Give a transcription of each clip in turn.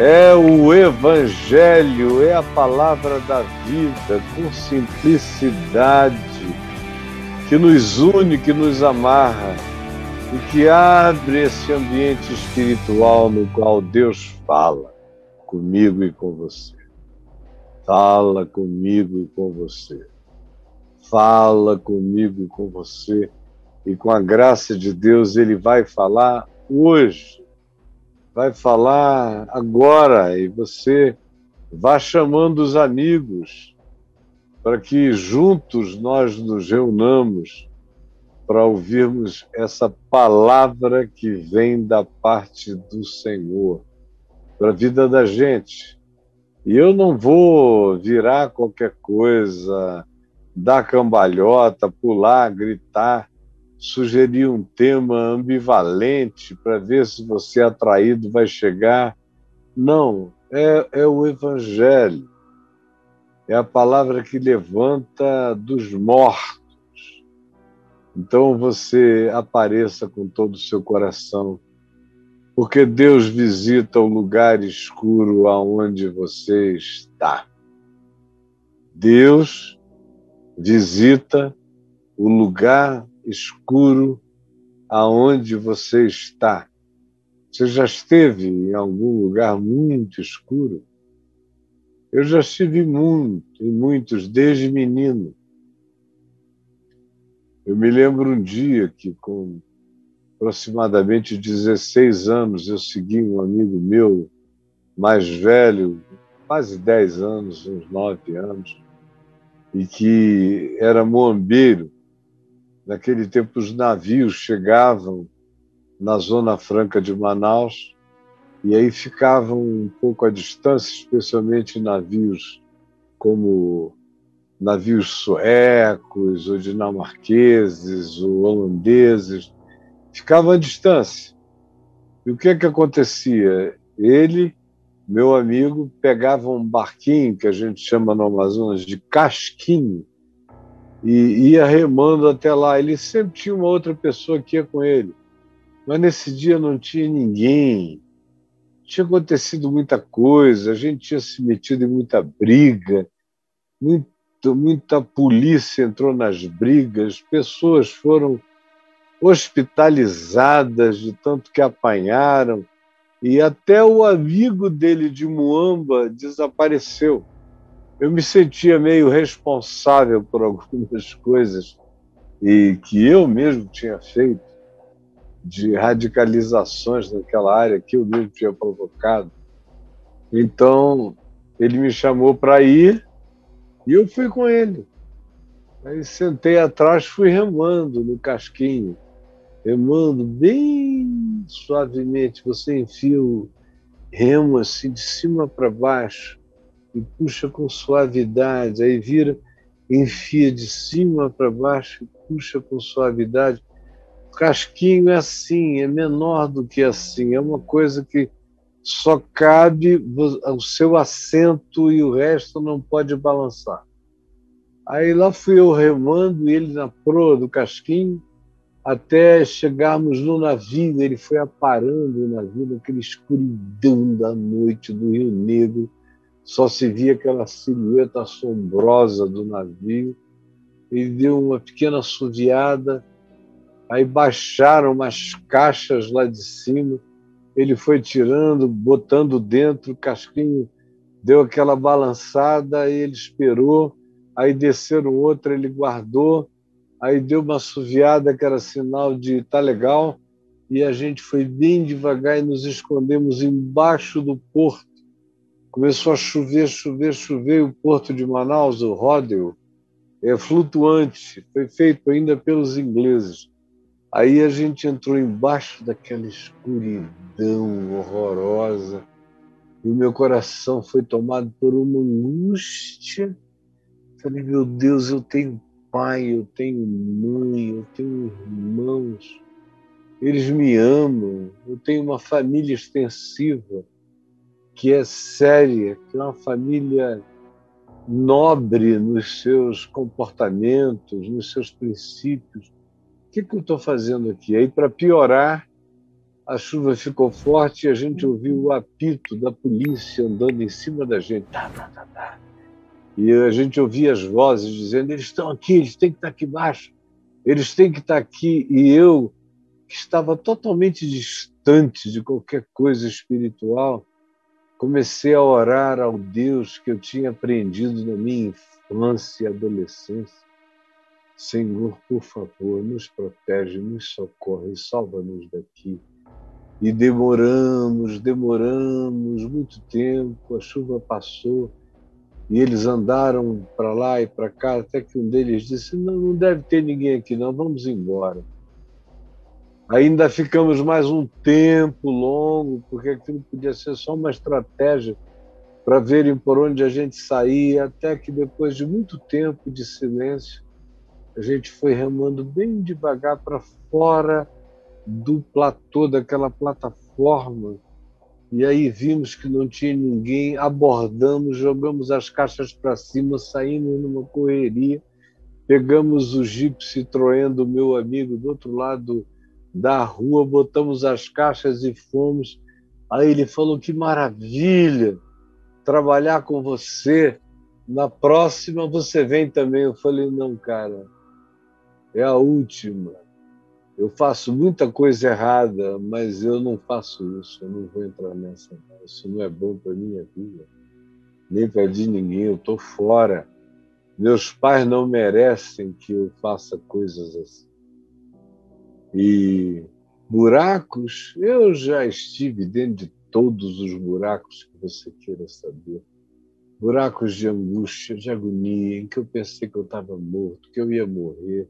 É o Evangelho, é a palavra da vida, com simplicidade, que nos une, que nos amarra e que abre esse ambiente espiritual no qual Deus fala comigo e com você. Fala comigo e com você. Fala comigo e com você. E com a graça de Deus, Ele vai falar hoje vai falar agora e você vá chamando os amigos para que juntos nós nos reunamos para ouvirmos essa palavra que vem da parte do Senhor para a vida da gente. E eu não vou virar qualquer coisa, dar cambalhota, pular, gritar sugerir um tema ambivalente para ver se você é atraído vai chegar. Não, é, é o Evangelho. É a palavra que levanta dos mortos. Então você apareça com todo o seu coração, porque Deus visita o lugar escuro aonde você está. Deus visita o lugar escuro aonde você está. Você já esteve em algum lugar muito escuro? Eu já estive muito, em muitos, desde menino. Eu me lembro um dia que, com aproximadamente 16 anos, eu segui um amigo meu, mais velho, quase 10 anos, uns 9 anos, e que era moambeiro Naquele tempo, os navios chegavam na Zona Franca de Manaus e aí ficavam um pouco à distância, especialmente navios como navios suecos ou dinamarqueses ou holandeses, ficavam à distância. E o que é que acontecia? Ele, meu amigo, pegava um barquinho que a gente chama no Amazonas de casquinho, e ia remando até lá. Ele sempre tinha uma outra pessoa que ia com ele, mas nesse dia não tinha ninguém. Tinha acontecido muita coisa, a gente tinha se metido em muita briga, muito, muita polícia entrou nas brigas, pessoas foram hospitalizadas de tanto que apanharam, e até o amigo dele de Muamba desapareceu eu me sentia meio responsável por algumas coisas e que eu mesmo tinha feito de radicalizações naquela área que eu mesmo tinha provocado. Então, ele me chamou para ir e eu fui com ele. Aí sentei atrás, fui remando no casquinho, remando bem suavemente. Você enfia o remo assim de cima para baixo e puxa com suavidade, aí vira, enfia de cima para baixo puxa com suavidade. O casquinho é assim, é menor do que assim, é uma coisa que só cabe o seu assento e o resto não pode balançar. Aí lá fui eu remando ele na proa do casquinho até chegarmos no navio. Ele foi aparando o navio naquela escuridão da noite do Rio Negro só se via aquela silhueta assombrosa do navio. Ele deu uma pequena assoviada, aí baixaram umas caixas lá de cima. Ele foi tirando, botando dentro, o casquinho deu aquela balançada, ele esperou, aí desceram outra, ele guardou, aí deu uma assoviada que era sinal de tá legal, e a gente foi bem devagar e nos escondemos embaixo do porto Começou a chover, chover, chover. O porto de Manaus, o Rodel, é flutuante, foi feito ainda pelos ingleses. Aí a gente entrou embaixo daquela escuridão horrorosa e o meu coração foi tomado por uma angústia. Falei, meu Deus, eu tenho pai, eu tenho mãe, eu tenho irmãos, eles me amam, eu tenho uma família extensiva que é séria, que é uma família nobre nos seus comportamentos, nos seus princípios. O que, que eu estou fazendo aqui? Aí, para piorar, a chuva ficou forte e a gente ouviu o apito da polícia andando em cima da gente. Tá, tá, tá, tá. E a gente ouvia as vozes dizendo: eles estão aqui, eles têm que estar aqui embaixo, eles têm que estar aqui. E eu, que estava totalmente distante de qualquer coisa espiritual, comecei a orar ao Deus que eu tinha aprendido na minha infância e adolescência. Senhor, por favor, nos protege, nos socorre, salva-nos daqui. E demoramos, demoramos muito tempo, a chuva passou e eles andaram para lá e para cá, até que um deles disse: Não, não deve ter ninguém aqui, não, vamos embora. Ainda ficamos mais um tempo longo, porque aquilo podia ser só uma estratégia para verem por onde a gente saía, até que depois de muito tempo de silêncio, a gente foi remando bem devagar para fora do platô, daquela plataforma. E aí vimos que não tinha ninguém, abordamos, jogamos as caixas para cima, saímos numa correria, pegamos o Jeep Citroën do meu amigo do outro lado da rua, botamos as caixas e fomos. Aí ele falou: Que maravilha trabalhar com você. Na próxima você vem também. Eu falei: Não, cara, é a última eu faço muita coisa errada, mas eu não faço isso, eu não vou entrar nessa. Isso não é bom para minha vida, nem para de ninguém, eu estou fora. Meus pais não merecem que eu faça coisas assim. E buracos, eu já estive dentro de todos os buracos que você queira saber. Buracos de angústia, de agonia, em que eu pensei que eu estava morto, que eu ia morrer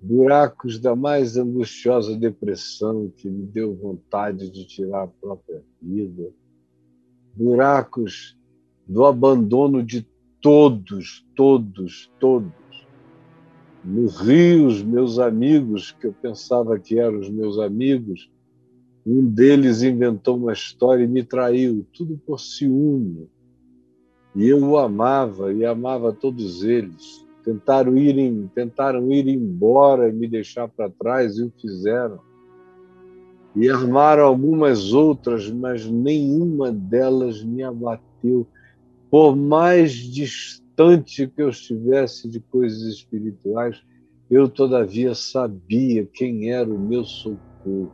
buracos da mais angustiosa depressão que me deu vontade de tirar a própria vida, buracos do abandono de todos, todos, todos. No Rio, os meus amigos, que eu pensava que eram os meus amigos, um deles inventou uma história e me traiu, tudo por ciúme. E eu o amava e amava todos eles tentaram ir, em, tentaram ir embora e me deixar para trás e o fizeram. E armaram algumas outras, mas nenhuma delas me abateu. Por mais distante que eu estivesse de coisas espirituais, eu todavia sabia quem era o meu socorro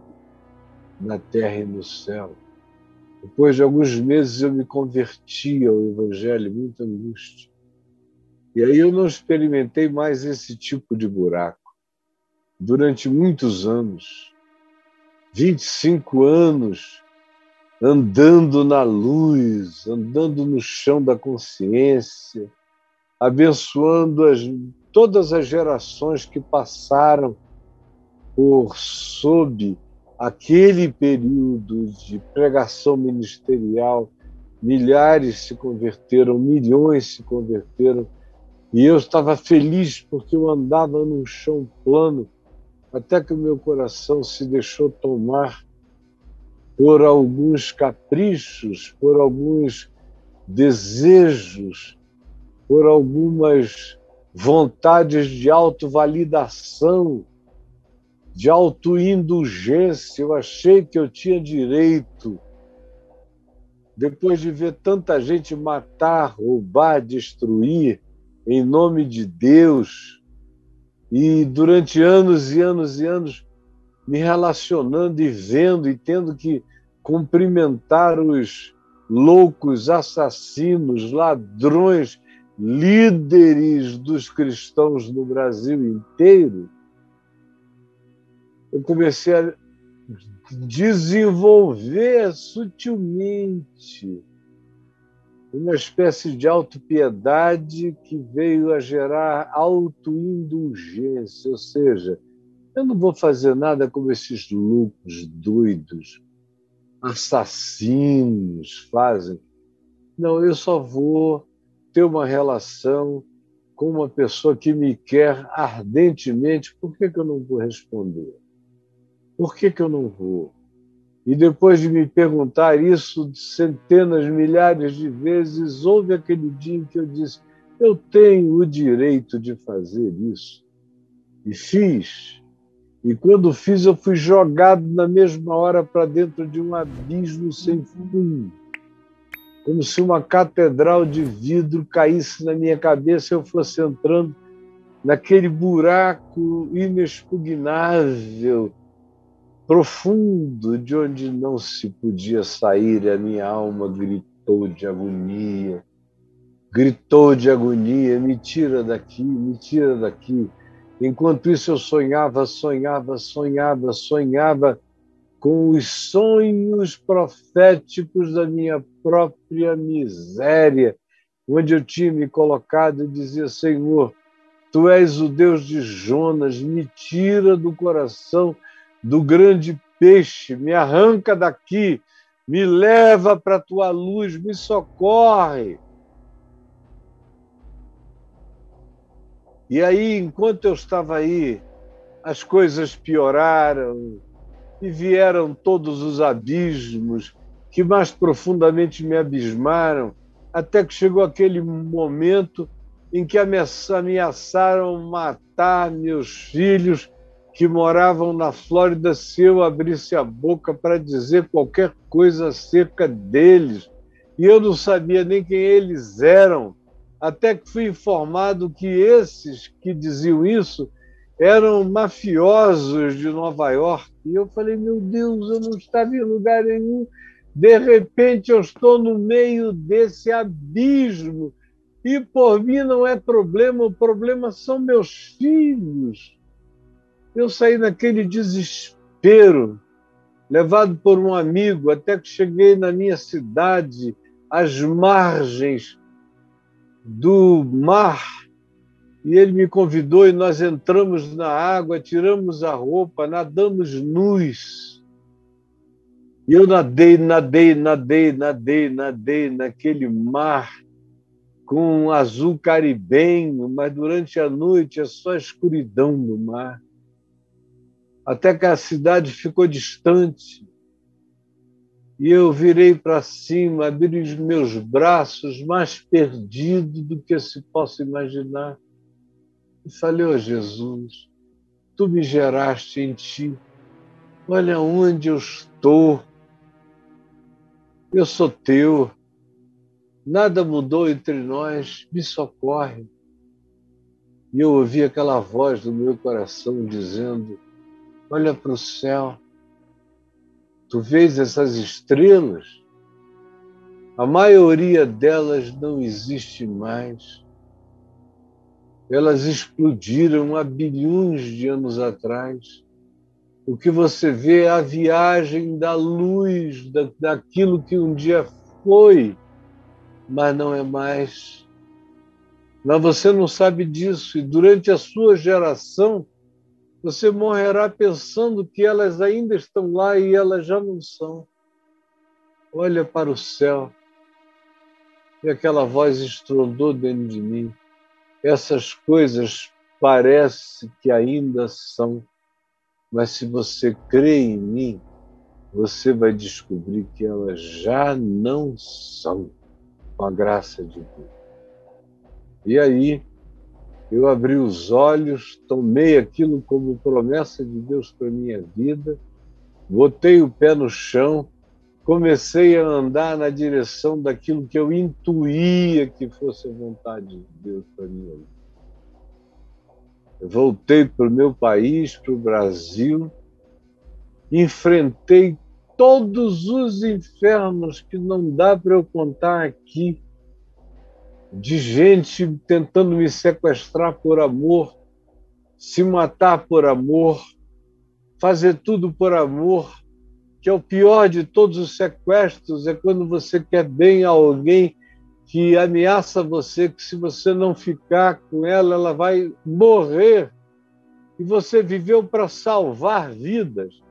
na terra e no céu. Depois de alguns meses eu me converti ao Evangelho, muita angústia. E aí eu não experimentei mais esse tipo de buraco. Durante muitos anos, 25 anos, andando na luz, andando no chão da consciência, abençoando as, todas as gerações que passaram por sob aquele período de pregação ministerial. Milhares se converteram, milhões se converteram e eu estava feliz porque eu andava num chão plano, até que o meu coração se deixou tomar por alguns caprichos, por alguns desejos, por algumas vontades de autovalidação, de autoindulgência. Eu achei que eu tinha direito, depois de ver tanta gente matar, roubar, destruir, em nome de Deus e durante anos e anos e anos me relacionando e vendo e tendo que cumprimentar os loucos, assassinos, ladrões, líderes dos cristãos no Brasil inteiro, eu comecei a desenvolver sutilmente uma espécie de autopiedade que veio a gerar autoindulgência, ou seja, eu não vou fazer nada como esses loucos, doidos, assassinos fazem. Não, eu só vou ter uma relação com uma pessoa que me quer ardentemente. Por que, que eu não vou responder? Por que, que eu não vou? E depois de me perguntar isso centenas, milhares de vezes, houve aquele dia em que eu disse: eu tenho o direito de fazer isso. E fiz. E quando fiz, eu fui jogado na mesma hora para dentro de um abismo sem fundo. Como se uma catedral de vidro caísse na minha cabeça e eu fosse entrando naquele buraco inexpugnável, profundo, de onde não se podia sair, a minha alma gritou de agonia. Gritou de agonia: me tira daqui, me tira daqui. Enquanto isso, eu sonhava, sonhava, sonhava, sonhava com os sonhos proféticos da minha própria miséria, onde eu tinha me colocado e dizia: Senhor, Tu és o Deus de Jonas, me tira do coração do grande peixe, me arranca daqui, me leva para a tua luz, me socorre. E aí, enquanto eu estava aí, as coisas pioraram e vieram todos os abismos que mais profundamente me abismaram, até que chegou aquele momento em que ameaçaram matar meus filhos que moravam na Flórida se eu abrisse a boca para dizer qualquer coisa acerca deles. E eu não sabia nem quem eles eram, até que fui informado que esses que diziam isso eram mafiosos de Nova York. E eu falei: meu Deus, eu não estava em lugar nenhum. De repente, eu estou no meio desse abismo e por mim não é problema, o problema são meus filhos. Eu saí naquele desespero, levado por um amigo, até que cheguei na minha cidade, às margens do mar, e ele me convidou e nós entramos na água, tiramos a roupa, nadamos nus. E eu nadei, nadei, nadei, nadei, nadei naquele mar com um azul caribenho, mas durante a noite é só escuridão no mar. Até que a cidade ficou distante. E eu virei para cima, abri os meus braços, mais perdido do que se possa imaginar. E falei: oh, Jesus, tu me geraste em ti. Olha onde eu estou. Eu sou teu. Nada mudou entre nós, me socorre. E eu ouvi aquela voz do meu coração dizendo: Olha para o céu, tu vês essas estrelas? A maioria delas não existe mais. Elas explodiram há bilhões de anos atrás. O que você vê é a viagem da luz, da, daquilo que um dia foi mas não é mais. Mas você não sabe disso, e durante a sua geração, você morrerá pensando que elas ainda estão lá e elas já não são. Olha para o céu. E aquela voz estrondou dentro de mim. Essas coisas parece que ainda são, mas se você crê em mim, você vai descobrir que elas já não são com a graça de Deus. E aí eu abri os olhos, tomei aquilo como promessa de Deus para minha vida, botei o pé no chão, comecei a andar na direção daquilo que eu intuía que fosse a vontade de Deus para vida. Eu voltei para o meu país, para o Brasil, enfrentei todos os infernos que não dá para eu contar aqui, de gente tentando me sequestrar por amor, se matar por amor, fazer tudo por amor, que é o pior de todos os sequestros, é quando você quer bem a alguém que ameaça você que se você não ficar com ela, ela vai morrer. E você viveu para salvar vidas.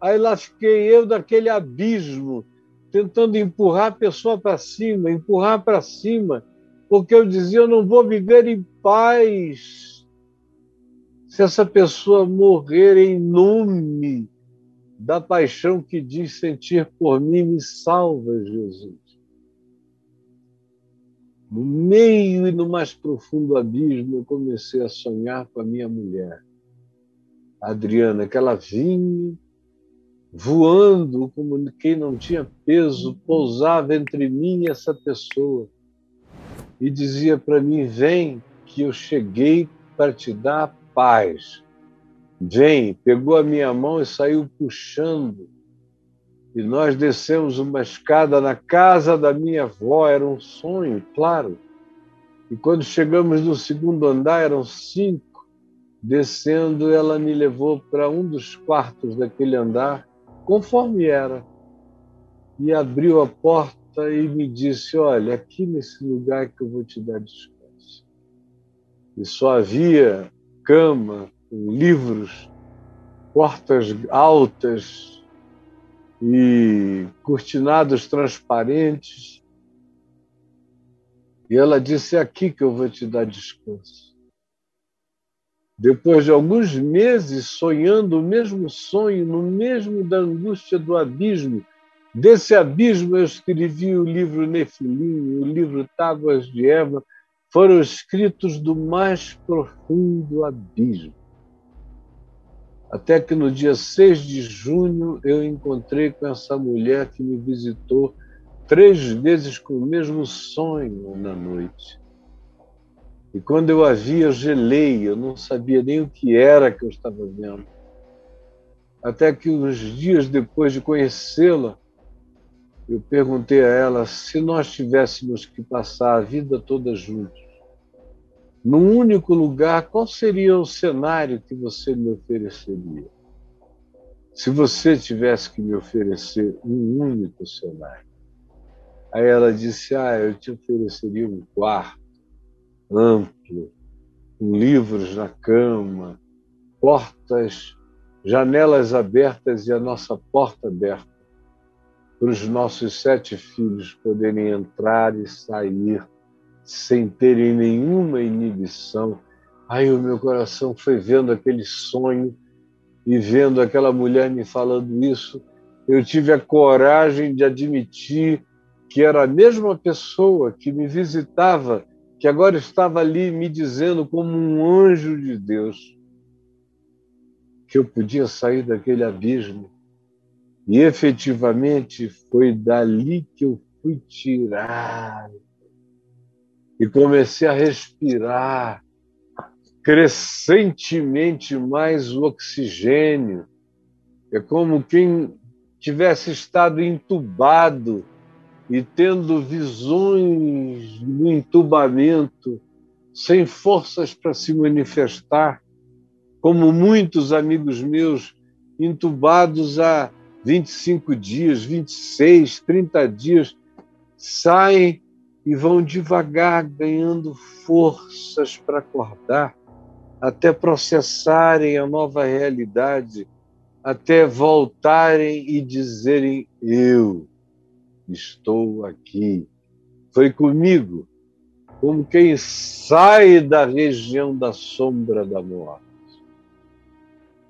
Aí lá fiquei eu daquele abismo, tentando empurrar a pessoa para cima, empurrar para cima, porque eu dizia: eu não vou viver em paz se essa pessoa morrer em nome da paixão que diz sentir por mim, me salva, Jesus. No meio e no mais profundo abismo, eu comecei a sonhar com a minha mulher. Adriana, que ela vinha voando como quem não tinha peso, pousava entre mim e essa pessoa e dizia para mim: Vem, que eu cheguei para te dar paz. Vem, pegou a minha mão e saiu puxando. E nós descemos uma escada na casa da minha avó, era um sonho, claro. E quando chegamos no segundo andar, eram cinco. Descendo, ela me levou para um dos quartos daquele andar, conforme era, e abriu a porta e me disse: Olha, aqui nesse lugar que eu vou te dar descanso. E só havia cama, livros, portas altas e cortinados transparentes. E ela disse: É aqui que eu vou te dar descanso. Depois de alguns meses sonhando o mesmo sonho, no mesmo da angústia do abismo, desse abismo eu escrevi o livro Nefilim, o livro Tábuas de Eva, foram escritos do mais profundo abismo. Até que no dia 6 de junho eu encontrei com essa mulher que me visitou três vezes com o mesmo sonho na noite. E quando eu a vi, eu gelei, eu não sabia nem o que era que eu estava vendo. Até que uns dias depois de conhecê-la, eu perguntei a ela se nós tivéssemos que passar a vida toda juntos, num único lugar, qual seria o cenário que você me ofereceria? Se você tivesse que me oferecer um único cenário. Aí ela disse: Ah, eu te ofereceria um quarto amplo, com livros na cama, portas, janelas abertas e a nossa porta aberta, para os nossos sete filhos poderem entrar e sair sem terem nenhuma inibição. Aí o meu coração foi vendo aquele sonho e vendo aquela mulher me falando isso, eu tive a coragem de admitir que era a mesma pessoa que me visitava, que agora estava ali me dizendo como um anjo de Deus que eu podia sair daquele abismo. E efetivamente foi dali que eu fui tirado e comecei a respirar crescentemente mais o oxigênio. É como quem tivesse estado entubado e tendo visões no entubamento, sem forças para se manifestar, como muitos amigos meus entubados há 25 dias, 26, 30 dias, saem e vão devagar ganhando forças para acordar, até processarem a nova realidade, até voltarem e dizerem: Eu estou aqui. Foi comigo, como quem sai da região da sombra da morte,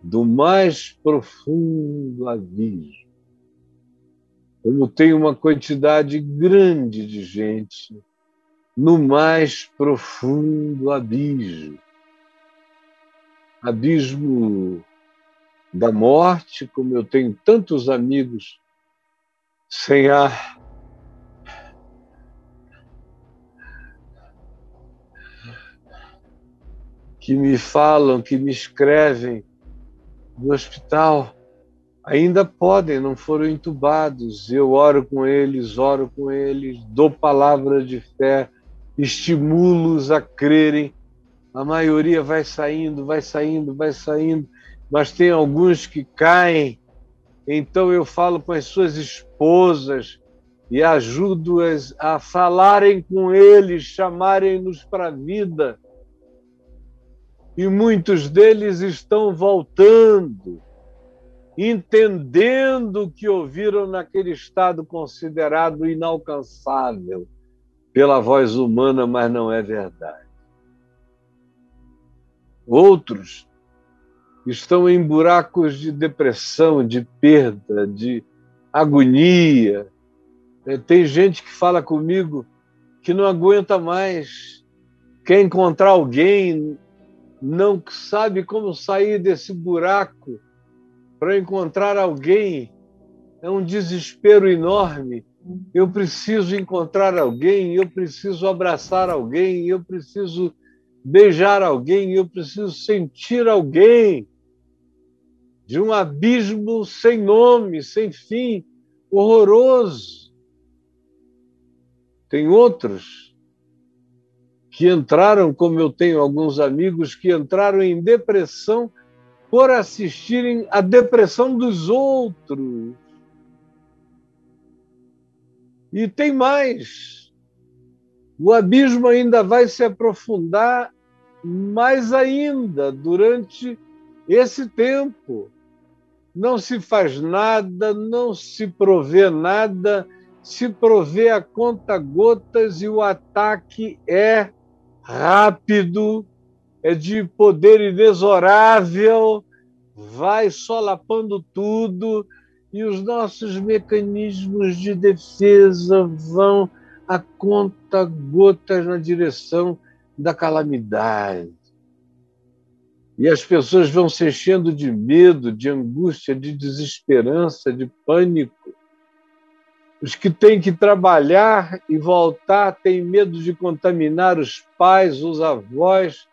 do mais profundo abismo como tem uma quantidade grande de gente no mais profundo abismo abismo da morte, como eu tenho tantos amigos sem ar. Que me falam, que me escrevem no hospital ainda podem, não foram entubados. Eu oro com eles, oro com eles, dou palavra de fé, estimulo-os a crerem. A maioria vai saindo, vai saindo, vai saindo, mas tem alguns que caem. Então eu falo com as suas esposas e ajudo-as a falarem com eles, chamarem-nos para a vida. E muitos deles estão voltando entendendo que ouviram naquele estado considerado inalcançável pela voz humana, mas não é verdade. Outros estão em buracos de depressão, de perda, de agonia. É, tem gente que fala comigo que não aguenta mais, quer encontrar alguém não sabe como sair desse buraco para encontrar alguém. É um desespero enorme. Eu preciso encontrar alguém, eu preciso abraçar alguém, eu preciso beijar alguém, eu preciso sentir alguém. De um abismo sem nome, sem fim, horroroso. Tem outros que entraram, como eu tenho alguns amigos, que entraram em depressão por assistirem à depressão dos outros. E tem mais. O abismo ainda vai se aprofundar mais ainda durante esse tempo. Não se faz nada, não se provê nada, se provê a conta gotas e o ataque é rápido, é de poder inexorável, vai solapando tudo e os nossos mecanismos de defesa vão a conta gotas na direção da calamidade. E as pessoas vão se enchendo de medo, de angústia, de desesperança, de pânico. Os que têm que trabalhar e voltar têm medo de contaminar os pais, os avós,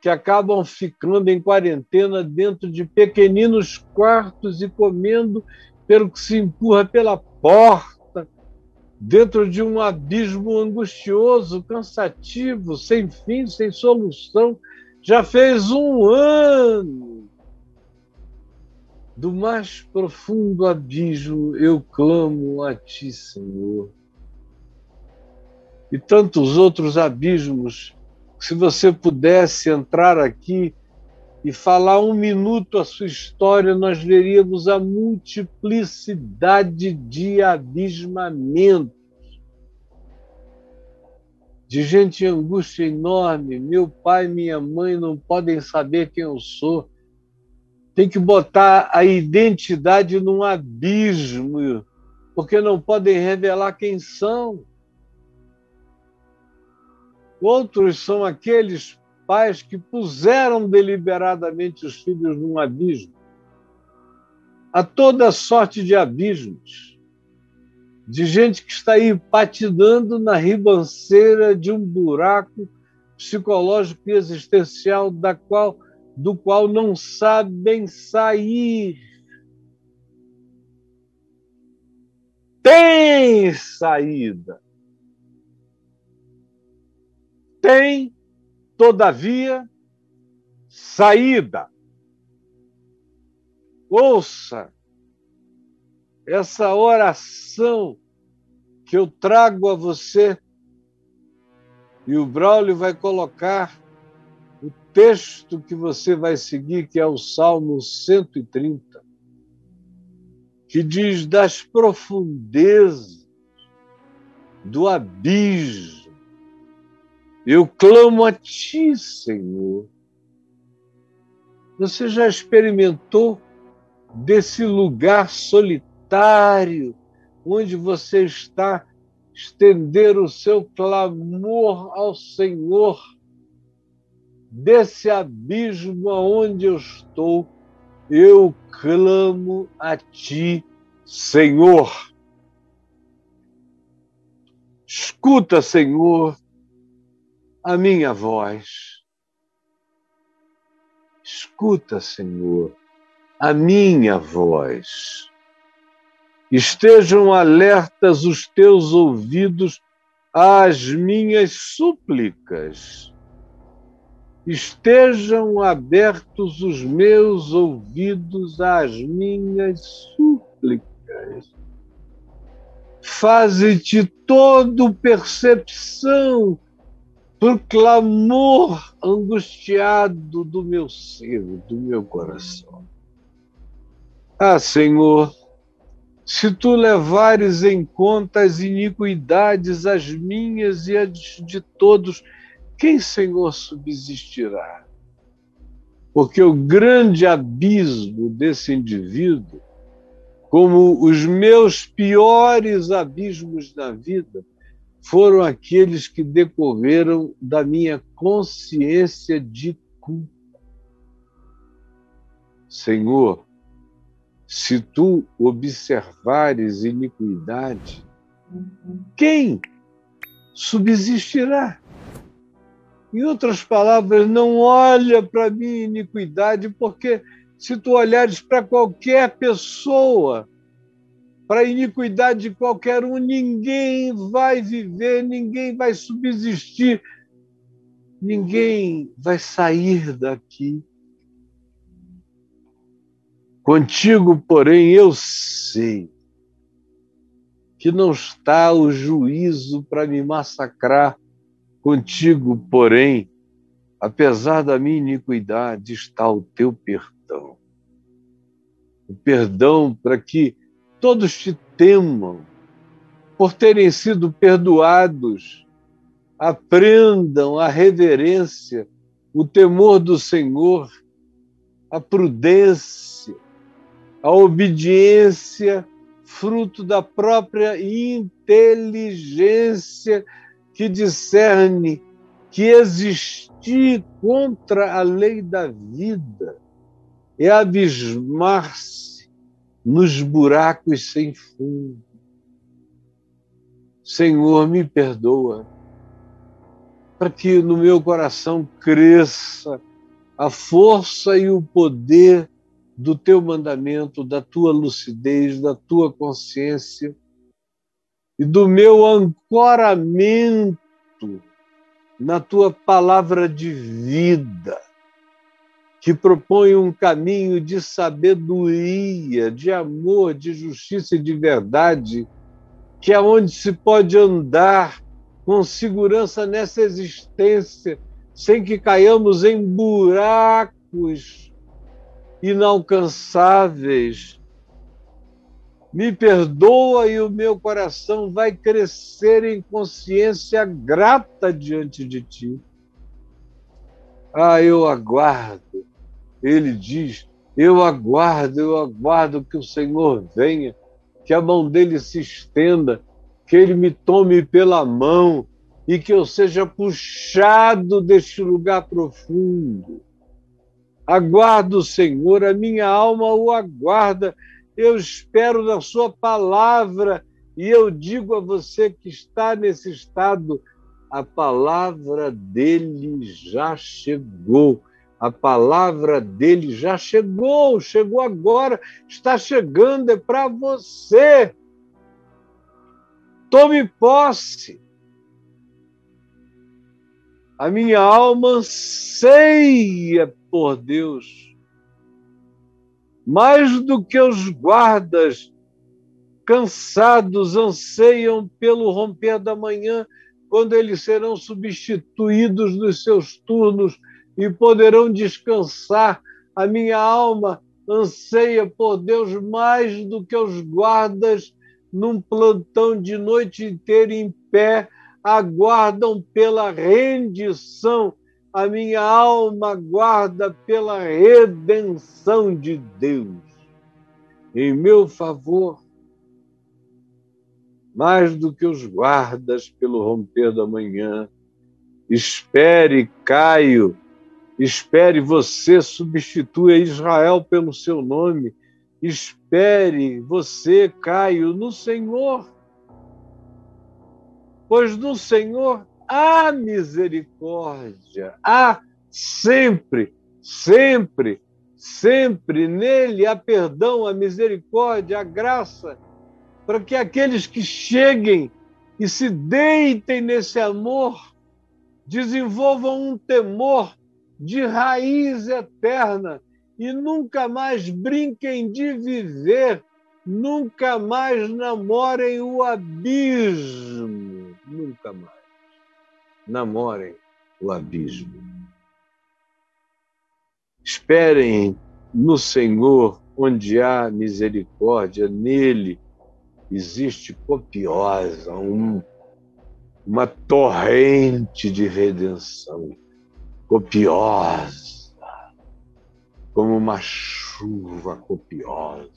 que acabam ficando em quarentena dentro de pequeninos quartos e comendo pelo que se empurra pela porta, dentro de um abismo angustioso, cansativo, sem fim, sem solução. Já fez um ano. Do mais profundo abismo eu clamo a ti, Senhor. E tantos outros abismos, se você pudesse entrar aqui e falar um minuto a sua história, nós veríamos a multiplicidade de abismamentos, de gente em angústia enorme. Meu pai minha mãe não podem saber quem eu sou. Tem que botar a identidade num abismo, porque não podem revelar quem são. Outros são aqueles pais que puseram deliberadamente os filhos num abismo. Há toda sorte de abismos, de gente que está aí patinando na ribanceira de um buraco psicológico e existencial da qual, do qual não sabem sair. Tem saída. Tem todavia, saída. Ouça essa oração que eu trago a você e o Braulio vai colocar o texto que você vai seguir, que é o Salmo 130, que diz das profundezas do abismo eu clamo a Ti, Senhor. Você já experimentou desse lugar solitário onde você está estender o seu clamor ao Senhor desse abismo aonde eu estou, eu clamo a ti, Senhor. Escuta, Senhor, a minha voz. Escuta, Senhor, a minha voz. Estejam alertas os teus ouvidos às minhas súplicas. Estejam abertos os meus ouvidos às minhas súplicas. Faze-te todo percepção por clamor angustiado do meu ser, do meu coração. Ah, Senhor, se tu levares em conta as iniquidades, as minhas e as de todos, quem, Senhor, subsistirá? Porque o grande abismo desse indivíduo, como os meus piores abismos na vida, foram aqueles que decorreram da minha consciência de culpa. Senhor, se tu observares iniquidade, quem subsistirá? Em outras palavras, não olha para minha iniquidade, porque se tu olhares para qualquer pessoa, para a iniquidade de qualquer um, ninguém vai viver, ninguém vai subsistir, ninguém vai sair daqui. Contigo, porém, eu sei que não está o juízo para me massacrar. Contigo, porém, apesar da minha iniquidade, está o teu perdão. O perdão para que todos te temam, por terem sido perdoados, aprendam a reverência, o temor do Senhor, a prudência, a obediência, fruto da própria inteligência que discerne que existir contra a lei da vida é abismar-se nos buracos sem fundo. Senhor, me perdoa, para que no meu coração cresça a força e o poder do teu mandamento, da tua lucidez, da tua consciência e do meu ancoramento na tua palavra de vida, que propõe um caminho de sabedoria, de amor, de justiça e de verdade, que é onde se pode andar com segurança nessa existência, sem que caiamos em buracos inalcançáveis. Me perdoa e o meu coração vai crescer em consciência grata diante de ti. Ah, eu aguardo. Ele diz: Eu aguardo, eu aguardo que o Senhor venha, que a mão dele se estenda, que ele me tome pela mão e que eu seja puxado deste lugar profundo Aguardo o Senhor, a minha alma o aguarda. Eu espero na Sua palavra e eu digo a você que está nesse estado: a palavra dele já chegou. A palavra dele já chegou, chegou agora, está chegando, é para você. Tome posse. A minha alma anseia por Deus. Mais do que os guardas cansados anseiam pelo romper da manhã, quando eles serão substituídos nos seus turnos e poderão descansar. A minha alma anseia por Deus mais do que os guardas num plantão de noite inteira em pé, aguardam pela rendição a minha alma guarda pela redenção de Deus. Em meu favor, mais do que os guardas pelo romper da manhã, espere, Caio, espere, você substitui Israel pelo seu nome, espere, você, Caio, no Senhor. Pois no Senhor há misericórdia, há sempre, sempre, sempre nele há perdão, a misericórdia, a graça, para que aqueles que cheguem e se deitem nesse amor desenvolvam um temor de raiz eterna e nunca mais brinquem de viver, nunca mais namorem o abismo, nunca mais namorem o abismo. Esperem no Senhor, onde há misericórdia, nele existe copiosa, um, uma torrente de redenção, copiosa, como uma chuva copiosa,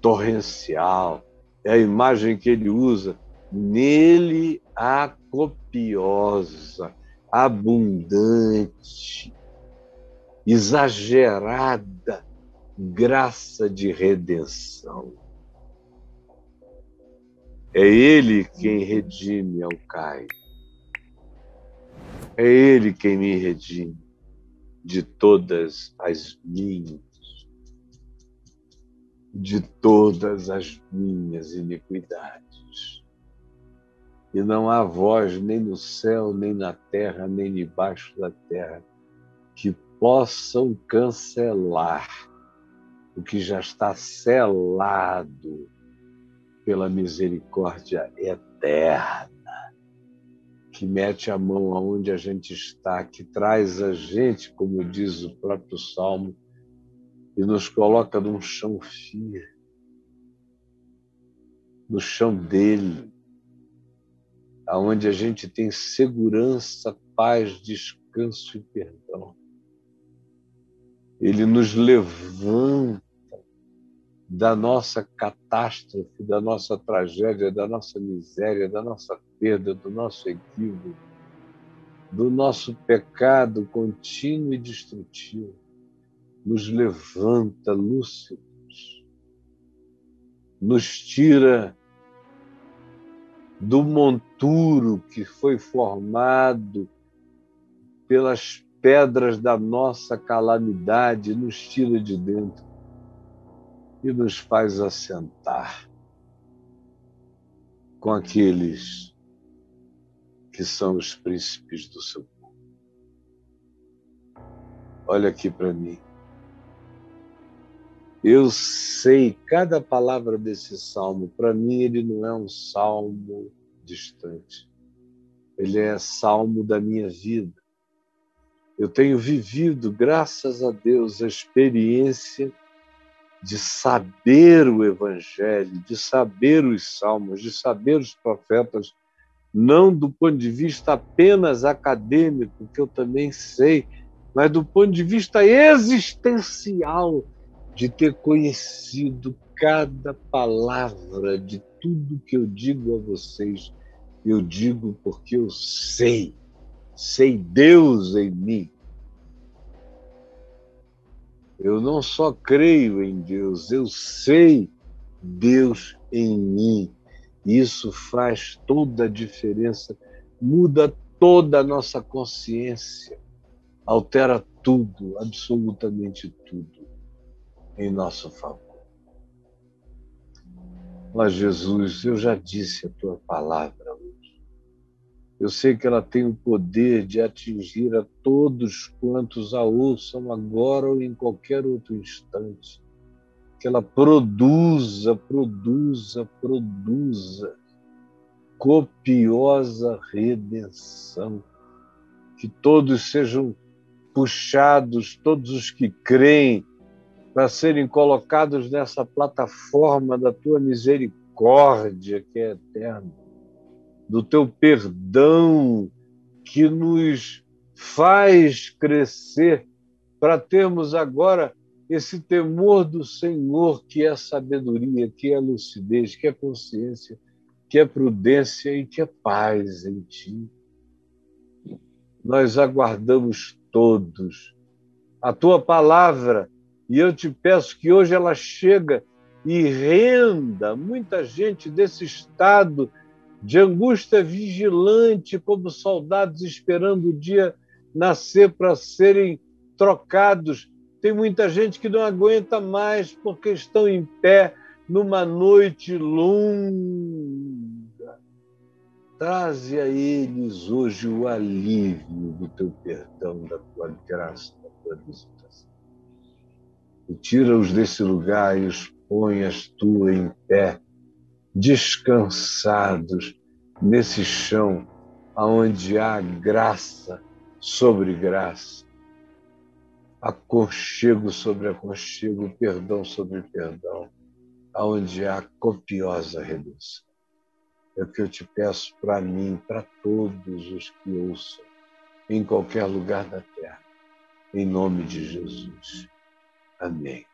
torrencial. É a imagem que ele usa. Nele há copiosa, abundante, exagerada graça de redenção. É Ele quem redime ao caio. É Ele quem me redime de todas as minhas, de todas as minhas iniquidades. E não há voz nem no céu, nem na terra, nem debaixo da terra que possam cancelar o que já está selado pela misericórdia eterna, que mete a mão aonde a gente está, que traz a gente, como diz o próprio Salmo, e nos coloca num chão firme, no chão dele, aonde a gente tem segurança, paz, descanso e perdão. Ele nos levanta da nossa catástrofe, da nossa tragédia, da nossa miséria, da nossa perda, do nosso equívoco, do nosso pecado contínuo e destrutivo. Nos levanta lúcidos, nos tira do monturo que foi formado pelas pedras da nossa calamidade, nos tira de dentro e nos faz assentar com aqueles que são os príncipes do seu povo. Olha aqui para mim. Eu sei cada palavra desse salmo. Para mim, ele não é um salmo distante. Ele é salmo da minha vida. Eu tenho vivido, graças a Deus, a experiência de saber o Evangelho, de saber os salmos, de saber os profetas, não do ponto de vista apenas acadêmico, que eu também sei, mas do ponto de vista existencial, de ter conhecido cada palavra de tudo que eu digo a vocês. Eu digo porque eu sei, sei Deus em mim, eu não só creio em Deus, eu sei Deus em mim. Isso faz toda a diferença, muda toda a nossa consciência, altera tudo, absolutamente tudo, em nosso favor. Mas, Jesus, eu já disse a tua palavra eu sei que ela tem o poder de atingir a todos quantos a ouçam agora ou em qualquer outro instante. Que ela produza, produza, produza copiosa redenção. Que todos sejam puxados, todos os que creem, para serem colocados nessa plataforma da tua misericórdia que é eterna do teu perdão que nos faz crescer para termos agora esse temor do Senhor, que é sabedoria, que é lucidez, que é consciência, que é prudência e que é paz em ti. Nós aguardamos todos a tua palavra e eu te peço que hoje ela chega e renda muita gente desse estado de angústia vigilante, como soldados esperando o dia nascer para serem trocados. Tem muita gente que não aguenta mais porque estão em pé numa noite longa. Traze a eles hoje o alívio do teu perdão, da tua graça, da tua visitação. E tira-os desse lugar e os põe as tua em pé descansados nesse chão aonde há graça sobre graça, aconchego sobre aconchego, perdão sobre perdão, aonde há copiosa redenção. É o que eu te peço para mim, para todos os que ouçam, em qualquer lugar da terra, em nome de Jesus. Amém.